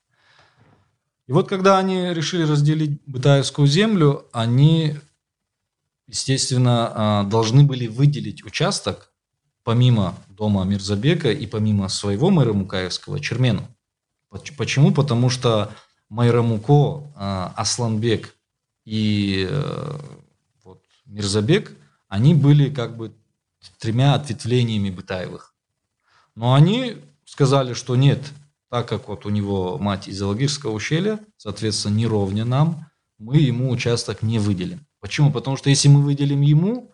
И вот когда они решили разделить Бытаевскую землю, они, естественно, а, должны были выделить участок помимо дома Мирзабека и помимо своего мэра Мукаевского Чермену. Почему? Потому что Майрамуко, а, Асланбек и э, вот, Мирзабек – они были как бы тремя ответвлениями Бытаевых. Но они сказали, что нет, так как вот у него мать из Алагирского ущелья, соответственно, не ровня нам, мы ему участок не выделим. Почему? Потому что если мы выделим ему,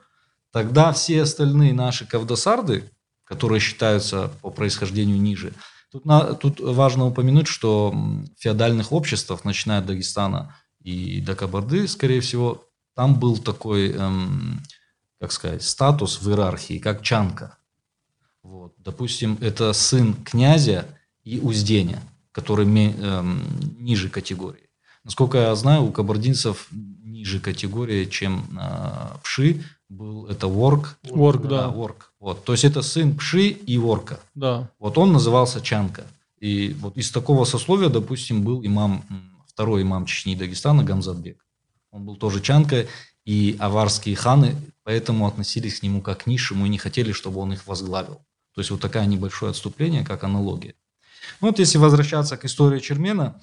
тогда все остальные наши кавдосарды, которые считаются по происхождению ниже, тут, на, тут важно упомянуть, что феодальных обществах, начиная от Дагестана и до Кабарды, скорее всего, там был такой эм, как сказать, статус в иерархии, как Чанка. Вот. Допустим, это сын князя и узденя, который э, ниже категории. Насколько я знаю, у кабардинцев ниже категории, чем э, Пши, был это Ворк. Ворк, да. да. Ворк. Вот. То есть это сын Пши и Ворка. Да. Вот он назывался Чанка. И вот из такого сословия, допустим, был имам, второй имам Чечни и Дагестана Гамзатбек. Он был тоже Чанка, и аварские ханы поэтому относились к нему как к низшему и не хотели, чтобы он их возглавил. То есть вот такое небольшое отступление, как аналогия. Ну вот если возвращаться к истории Чермена,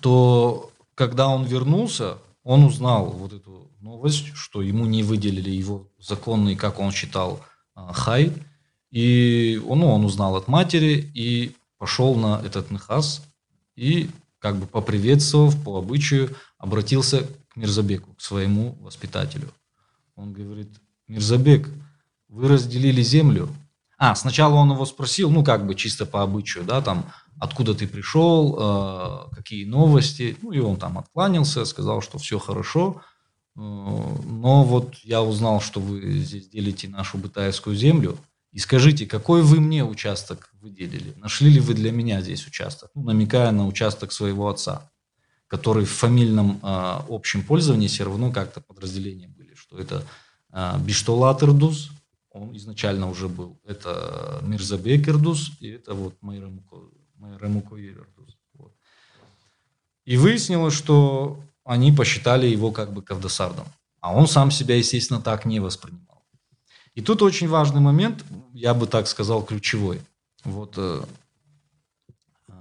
то когда он вернулся, он узнал вот эту новость, что ему не выделили его законный, как он считал, а, хай. И ну, он узнал от матери и пошел на этот нахас и как бы поприветствовав по обычаю, обратился к Мирзабеку, к своему воспитателю. Он говорит, Мирзабек, вы разделили землю. А, сначала он его спросил, ну, как бы чисто по обычаю, да, там, откуда ты пришел, э, какие новости. Ну, и он там откланялся, сказал, что все хорошо. Э, но вот я узнал, что вы здесь делите нашу бытаевскую землю. И скажите, какой вы мне участок выделили? Нашли ли вы для меня здесь участок? Ну, намекая на участок своего отца, который в фамильном э, общем пользовании все равно как-то подразделение что это а, Биштолат Ирдус, он изначально уже был. Это Мирзабек Ирдус и это вот Майрамуко Ирдус. Вот. И выяснилось, что они посчитали его как бы Кавдасардом. А он сам себя, естественно, так не воспринимал. И тут очень важный момент, я бы так сказал, ключевой. Вот, э,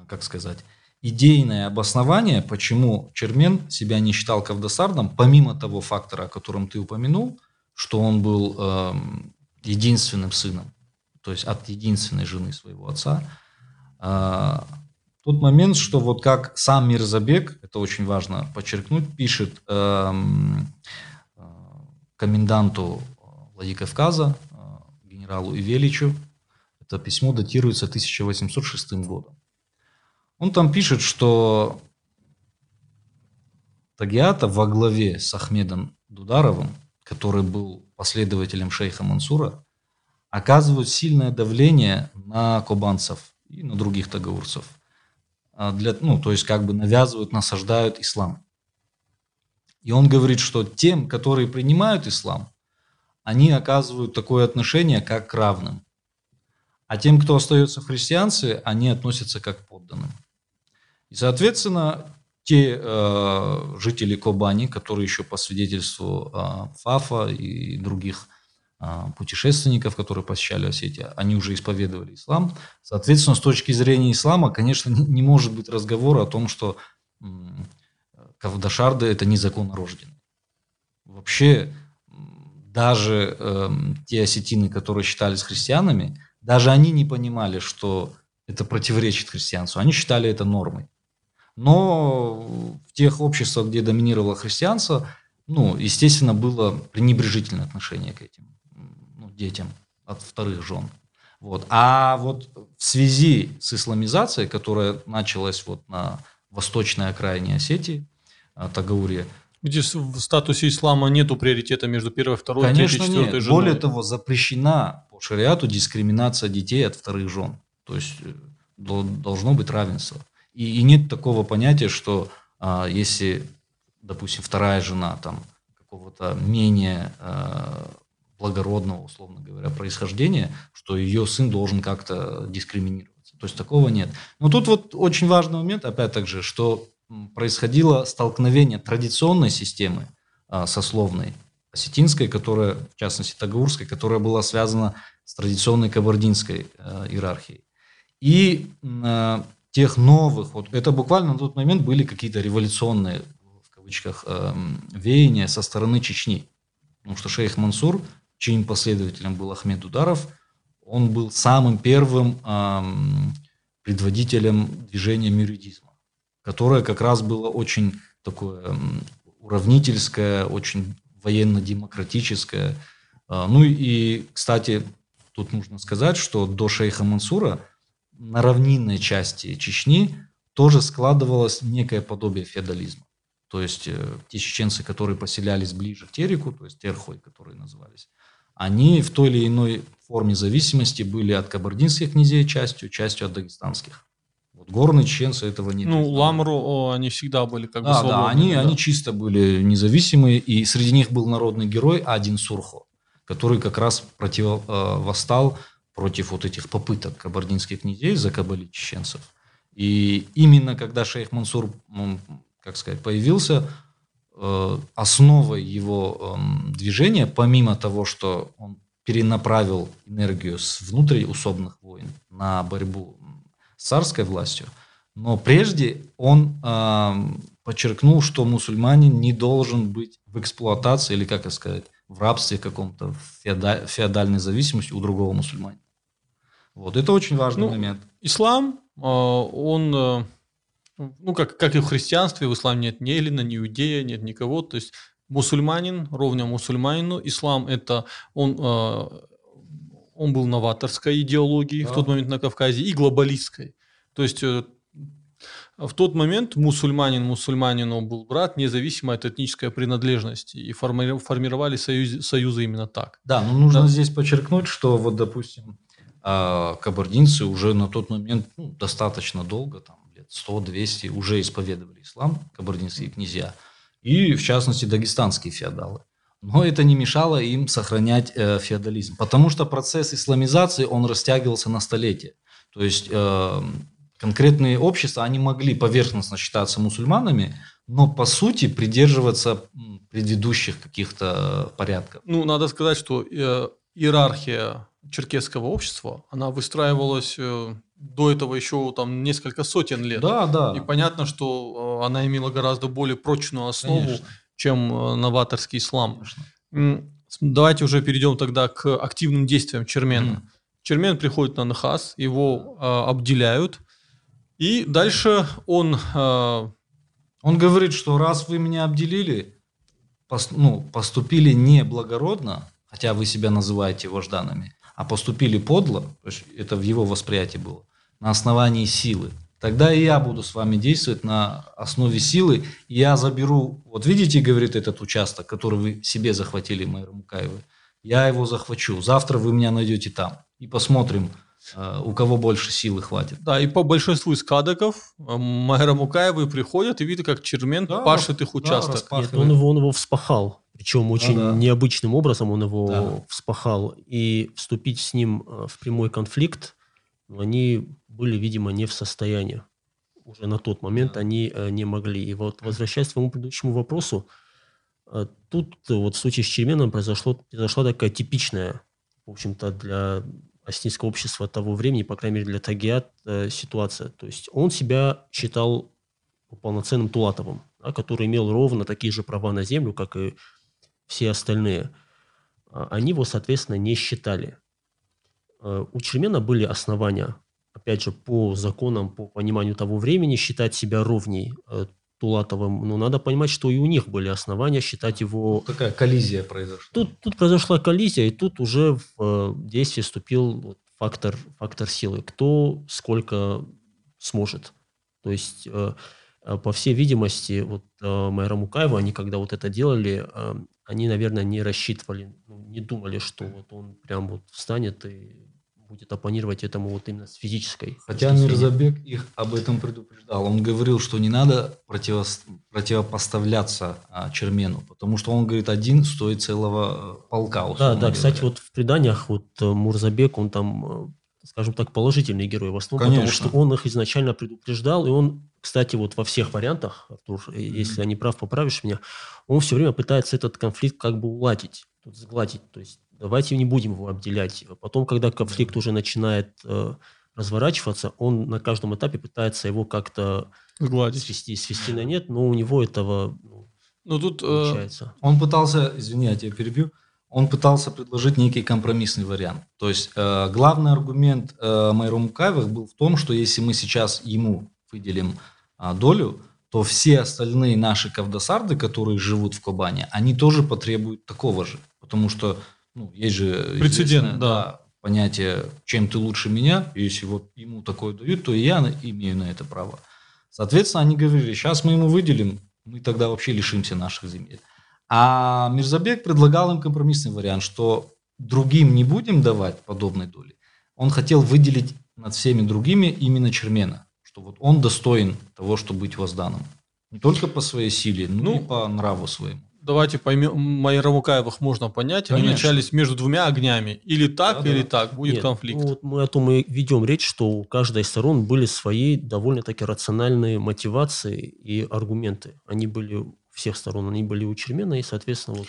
как сказать, идейное обоснование, почему Чермен себя не считал Кавдасардом, помимо того фактора, о котором ты упомянул, что он был э, единственным сыном, то есть от единственной жены своего отца. Э, тот момент, что вот как сам Мирзабек, это очень важно подчеркнуть, пишет э, э, коменданту Владикавказа, э, генералу Ивеличу, это письмо датируется 1806 годом. Он там пишет, что Тагиата во главе с Ахмедом Дударовым, который был последователем шейха Мансура, оказывают сильное давление на кубанцев и на других тагаурцев. А для, ну, то есть как бы навязывают, насаждают ислам. И он говорит, что тем, которые принимают ислам, они оказывают такое отношение, как к равным. А тем, кто остается в они относятся как к подданным. И, соответственно, те э, жители Кобани, которые еще по свидетельству э, Фафа и других э, путешественников, которые посещали Осетию, они уже исповедовали ислам. Соответственно, с точки зрения ислама, конечно, не, может быть разговора о том, что э, Кавдашарды это незаконно рожденные. Вообще, даже э, те осетины, которые считались христианами, даже они не понимали, что это противоречит христианству. Они считали это нормой. Но в тех обществах, где доминировало христианство, ну, естественно, было пренебрежительное отношение к этим ну, детям от вторых жен. Вот. А вот в связи с исламизацией, которая началась вот на восточной окраине Осетии, а, Тагауре, где в статусе ислама нету приоритета между первой, второй, Конечно, третьей, четвертой нет. женой. Более того, запрещена по шариату дискриминация детей от вторых жен. То есть э, должно быть равенство. И, и нет такого понятия, что а, если, допустим, вторая жена там какого-то менее а, благородного, условно говоря, происхождения, что ее сын должен как-то дискриминироваться. То есть такого нет. Но тут вот очень важный момент, опять же, что происходило столкновение традиционной системы а, сословной, осетинской, которая, в частности, тагаурской, которая была связана с традиционной кабардинской а, иерархией. И а, тех новых, вот это буквально на тот момент были какие-то революционные, в кавычках, а, веяния со стороны Чечни. Потому что шейх Мансур, чьим последователем был Ахмед Ударов, он был самым первым а, предводителем движения мюридизма которое как раз было очень такое уравнительское, очень военно-демократическое. А, ну и, кстати, тут нужно сказать, что до шейха Мансура на равнинной части Чечни тоже складывалось некое подобие феодализма. То есть э, те чеченцы, которые поселялись ближе к Тереку, то есть Терхой, которые назывались, они в той или иной форме зависимости были от кабардинских князей частью, частью от дагестанских. Вот горные чеченцы этого не Ну, Ламру, о, они всегда были как бы да, свободные. Да, они, да. они чисто были независимые, и среди них был народный герой Один Сурхо, который как раз против, э, против вот этих попыток кабардинских князей закабалить чеченцев. И именно когда шейх Мансур, как сказать, появился, э, основой его э, движения, помимо того, что он перенаправил энергию с внутриусобных войн на борьбу царской властью. Но прежде он э, подчеркнул, что мусульманин не должен быть в эксплуатации или, как сказать, в рабстве каком-то, в феодаль, феодальной зависимости у другого мусульманина. Вот, это очень важный ну, момент. Ислам, э, он, э, ну, как, как и в христианстве, в исламе нет ни Эллина, ни Иудея, нет никого. То есть мусульманин ровня мусульманину. Ислам это он э, он был новаторской идеологией да. в тот момент на Кавказе и глобалистской. То есть э, в тот момент мусульманин мусульманину был брат, независимо от этнической принадлежности. И формировали союзы, союзы именно так. Да, но нужно да. здесь подчеркнуть, что вот, допустим, а, кабардинцы уже на тот момент ну, достаточно долго, там лет 100-200, уже исповедовали ислам, кабардинские князья, и в частности дагестанские феодалы. Но это не мешало им сохранять э, феодализм, потому что процесс исламизации, он растягивался на столетия. То есть э, конкретные общества, они могли поверхностно считаться мусульманами, но по сути придерживаться предыдущих каких-то порядков. Ну, надо сказать, что э, иерархия черкесского общества, она выстраивалась э, до этого еще там несколько сотен лет. Да, да. И понятно, что э, она имела гораздо более прочную основу. Конечно чем э, новаторский ислам. Конечно. Давайте уже перейдем тогда к активным действиям Чермена. Mm. Чермен приходит на Нахас, его э, обделяют, и дальше он... Э, он говорит, что раз вы меня обделили, пос, ну, поступили не благородно, хотя вы себя называете вожданами, а поступили подло, то есть это в его восприятии было, на основании силы, тогда и я буду с вами действовать на основе силы. Я заберу, вот видите, говорит этот участок, который вы себе захватили, Майра Мукаевы, я его захвачу. Завтра вы меня найдете там. И посмотрим, э, у кого больше силы хватит. Да, и по большинству из кадоков э, Майра Мукаевы приходят и видят, как Чермен да, пашет их участок. Да, Нет, он его, он его вспахал. Причем очень да, да. необычным образом он его да. вспахал. И вступить с ним э, в прямой конфликт они были, видимо, не в состоянии. Уже на тот момент они э, не могли. И вот возвращаясь к твоему предыдущему вопросу, э, тут вот в случае с Черменом произошло, произошла такая типичная, в общем-то, для осетинского общества того времени, по крайней мере для Тагиат, ситуация. То есть он себя считал полноценным Тулатовым. да, который имел ровно такие же права на землю, как и все остальные, а, они его, соответственно, не считали. А, у Чермена были основания, опять же, по законам, по пониманию того времени, считать себя ровней э, Тулатовым. Но надо понимать, что и у них были основания считать его... Такая коллизия произошла. Тут, тут произошла коллизия, и тут уже в э, действие вступил фактор, фактор силы. Кто сколько сможет. То есть, э, по всей видимости, вот Майра Мукаева, они когда вот это делали, они, наверное, не рассчитывали, ну, не думали, что вот он прям вот встанет и будет оппонировать этому вот именно с физической. Хотя Мирзабек их об этом предупреждал. Он говорил, что не надо противо, противопоставляться а, Чермену, потому что он говорит, один стоит целого э, полка. Да, да, говоря. кстати, вот в преданиях вот э, Мурзабек, он там, э, скажем так, положительный герой в основном, Конечно. потому что он их изначально предупреждал, и он, кстати, вот во всех вариантах, Артур, mm-hmm. если я не прав, поправишь меня, он все время пытается этот конфликт как бы уладить, сгладить, то есть давайте не будем его обделять. Потом, когда конфликт уже начинает э, разворачиваться, он на каждом этапе пытается его как-то Сгладить. свести, свести на нет, но у него этого ну, ну тут э, получается. Э, он пытался, извини, я тебя перебью, он пытался предложить некий компромиссный вариант. То есть э, главный аргумент э, Майру Мукаевых был в том, что если мы сейчас ему выделим э, долю, то все остальные наши кавдасарды, которые живут в Кобане, они тоже потребуют такого же. Потому что ну, есть же прецедент, да. понятие, чем ты лучше меня, если вот ему такое дают, то и я имею на это право. Соответственно, они говорили, сейчас мы ему выделим, мы тогда вообще лишимся наших земель. А Мирзабек предлагал им компромиссный вариант, что другим не будем давать подобной доли. Он хотел выделить над всеми другими именно Чермена, что вот он достоин того, чтобы быть возданным. Не только по своей силе, но ну, и по нраву своему давайте поймем, Майрамукаевых можно понять, Конечно. они начались между двумя огнями. Или так, да, или да. так, будет Нет, конфликт. Ну, вот мы о том и ведем речь, что у каждой из сторон были свои довольно-таки рациональные мотивации и аргументы. Они были у всех сторон, они были у Чермена и, соответственно, вот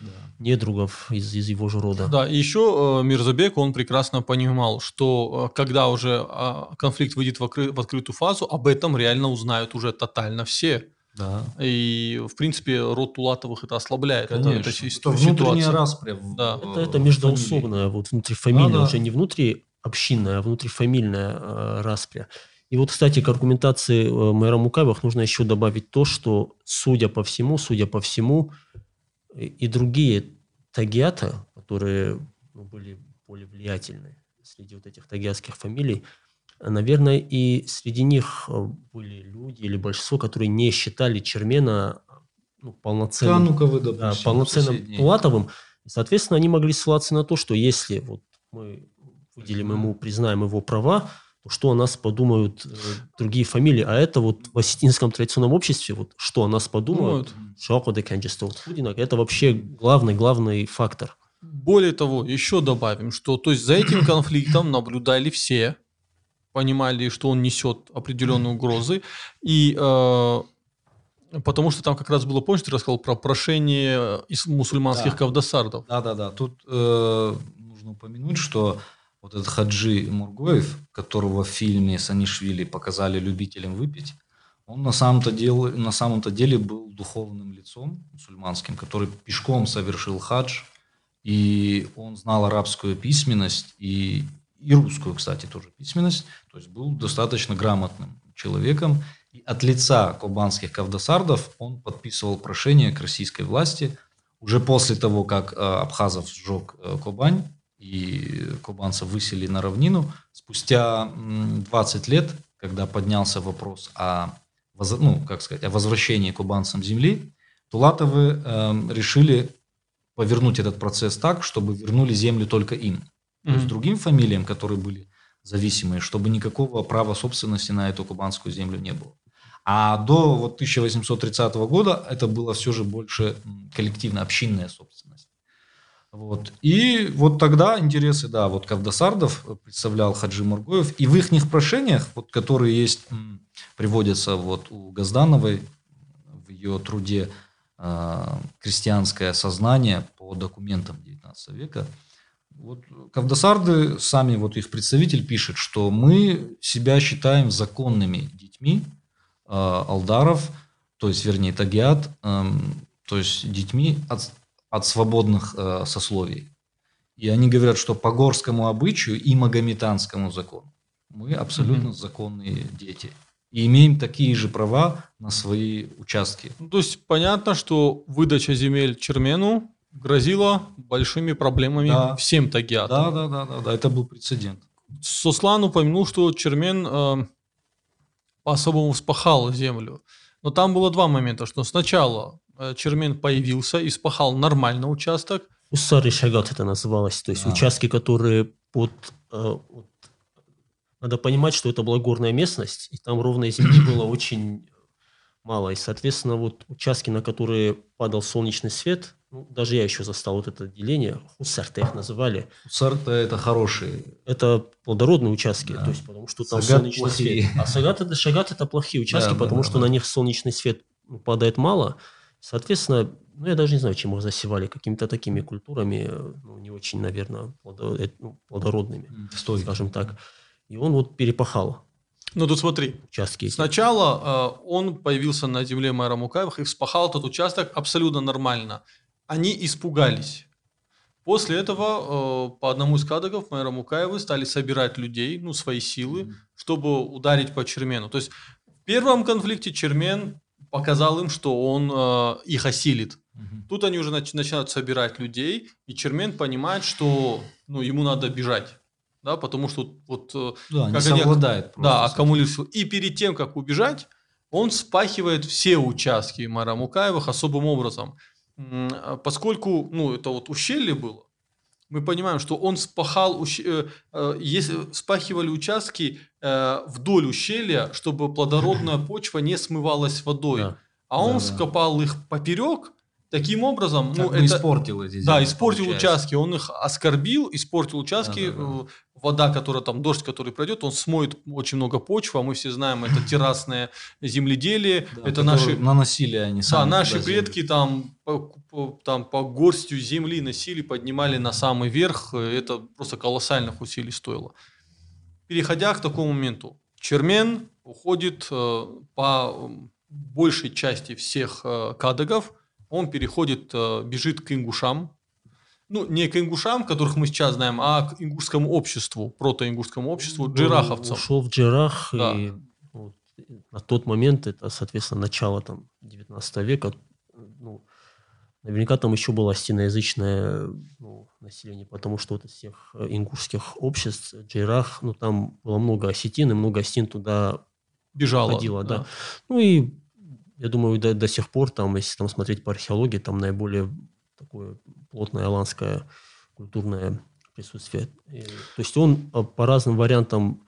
да. недругов из, из его же рода. Да, и еще э, Мирзабек, он прекрасно понимал, что э, когда уже э, конфликт выйдет в, окры- в открытую фазу, об этом реально узнают уже тотально все. Да. И, в принципе, род Тулатовых это ослабляет. Конечно. Это, это, это внутренняя распря. Да. Это, это междоусобная, вот внутрифамильная, да, да. уже не внутриобщинная, а внутрифамильная э, распря. И вот, кстати, к аргументации э, мэра Мукавых нужно еще добавить то, что, судя по всему, судя по всему, и другие тагиата, которые ну, были более влиятельны среди вот этих тагиатских фамилий, Наверное, и среди них э, были люди или большинство, которые не считали Чермена ну, полноценным, допустим, да, полноценным Пулатовым. Соответственно, они могли ссылаться на то, что если вот мы выделим ему, признаем его права, что о нас подумают э, другие фамилии. А это вот в осетинском традиционном обществе, вот что о нас подумают, это вообще главный, главный фактор. Более того, еще добавим, что то есть за этим конфликтом наблюдали все, понимали, что он несет определенные угрозы. И э, потому что там как раз было, помнишь, ты рассказал про прошение из мусульманских да. кавдасардов. Да-да-да. Тут э, нужно упомянуть, что вот этот Хаджи Мургоев, которого в фильме Санишвили показали любителям выпить, он на самом-то деле, на самом-то деле был духовным лицом мусульманским, который пешком совершил хадж, и он знал арабскую письменность, и и русскую, кстати, тоже письменность, то есть был достаточно грамотным человеком. И от лица кубанских кавдасардов он подписывал прошение к российской власти уже после того, как э, Абхазов сжег э, Кубань и кубанцев высели на равнину. Спустя 20 лет, когда поднялся вопрос о, ну, как сказать, о возвращении кубанцам земли, Тулатовы э, решили повернуть этот процесс так, чтобы вернули землю только им. То есть другим фамилиям, которые были зависимые, чтобы никакого права собственности на эту кубанскую землю не было. А до вот 1830 года это было все же больше коллективно-общинная собственность. Вот. И вот тогда интересы, да, вот Кавдасардов представлял Хаджи Мургоев, и в их прошениях, вот, которые есть, приводятся вот у Газдановой в ее труде э, «Крестьянское сознание» по документам XIX века, вот Кавдасарды, сами вот их представитель пишет, что мы себя считаем законными детьми э, алдаров, то есть, вернее, тагиат, эм, то есть детьми от, от свободных э, сословий. И они говорят, что по горскому обычаю и магометанскому закону мы абсолютно mm-hmm. законные дети. И имеем такие же права на свои участки. Ну, то есть понятно, что выдача земель Чермену грозила большими проблемами да. всем тагиатам. Да, да, да, да, да, это был прецедент. Сослан упомянул, что Чермен э, по-особому вспахал землю. Но там было два момента, что сначала Чермен появился и спахал нормально участок. Уссар и Шагат это называлось, то есть да. участки, которые под... Э, надо понимать, что это была горная местность, и там ровной земли было очень мало. И, соответственно, вот участки, на которые падал солнечный свет, ну, даже я еще застал вот это деление, хусарта их называли. Хусарта – это хорошие. Это плодородные участки, да. то есть потому что там Сагат солнечный плохие. свет. А сагат это, шагат – это плохие участки, да, потому да, что да. на них солнечный свет падает мало. Соответственно, ну, я даже не знаю, чем их засевали, какими-то такими культурами, ну, не очень, наверное, э, ну, плодородными, Стой. скажем так. И он вот перепахал ну тут смотри, участки эти. сначала э, он появился на земле мэра Мукаевых и вспахал этот участок абсолютно нормально они испугались. После этого э, по одному из кадоков мэра Мукаевы стали собирать людей, ну, свои силы, mm-hmm. чтобы ударить по Чермену. То есть в первом конфликте Чермен показал им, что он э, их осилит. Mm-hmm. Тут они уже нач- начинают собирать людей, и Чермен понимает, что ну, ему надо бежать. Да, потому что вот э, да, как не они, да, аккумулируют. И перед тем, как убежать, он спахивает все участки мэра Мукаевых особым образом. А поскольку, ну, это вот ущелье было, мы понимаем, что он спахал, э, э, если спахивали участки э, вдоль ущелья, чтобы плодородная почва не смывалась водой. Да. А он да, скопал их поперек, таким образом, ну, это испортил эти земли, Да, испортил получается. участки, он их оскорбил, испортил участки, да, да, да вода, которая там, дождь, который пройдет, он смоет очень много почвы, а мы все знаем, это террасное земледелие, да, это наши... Наносили они сами. Да, наши предки там по, по, там по горстью земли носили, поднимали на самый верх, это просто колоссальных усилий стоило. Переходя к такому моменту, Чермен уходит э, по большей части всех э, кадагов, он переходит, э, бежит к ингушам, ну, не к ингушам, которых мы сейчас знаем, а к ингушскому обществу, протоингушскому обществу, джираховцам. Ушел в Джирах, да. и вот, на тот момент, это, соответственно, начало там, 19 века, ну, наверняка там еще было остиноязычное ну, население, потому что вот из всех ингушских обществ, Джирах, ну, там было много осетин, и много осетин туда Бежало, ходило. Да. да. Ну, и я думаю, до, до сих пор, там, если там смотреть по археологии, там наиболее такое плотное аланское культурное присутствие. И, то есть он э, по разным вариантам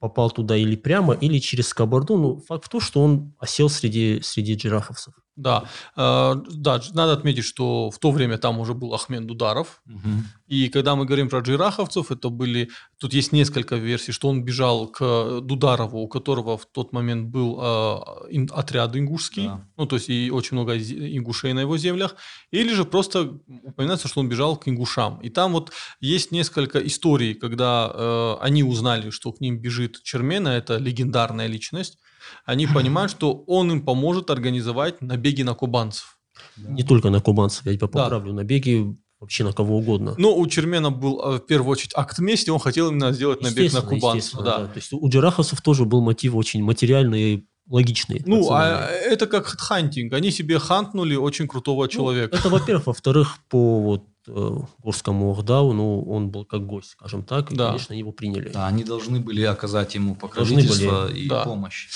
попал туда или прямо, или через Кабарду. Ну, факт в том, что он осел среди, среди джирафовцев. Да, э, да, надо отметить, что в то время там уже был Ахмен Дударов. Угу. И когда мы говорим про джираховцев, это были... Тут есть несколько версий, что он бежал к Дударову, у которого в тот момент был э, отряд ингушский, да. ну, то есть и очень много ингушей на его землях. Или же просто упоминается, что он бежал к ингушам. И там вот есть несколько историй, когда э, они узнали, что к ним бежит Чермена, это легендарная личность они понимают, что он им поможет организовать набеги на кубанцев. Не только на кубанцев, я тебя поправлю, да. набеги вообще на кого угодно. Но у Чермена был э, в первую очередь акт мести, он хотел именно сделать набег на кубанцев. Да. Да. То есть у джераховцев тоже был мотив очень материальный логичный. Ну, а это как хантинг. Они себе хантнули очень крутого ну, человека. Ну, это, во-первых. Во-вторых, по вот э, Горскому Ордау, ну, он был как гость, скажем так, и, да. конечно, его приняли. Да, они должны были оказать ему покровительство были, и да. помощь.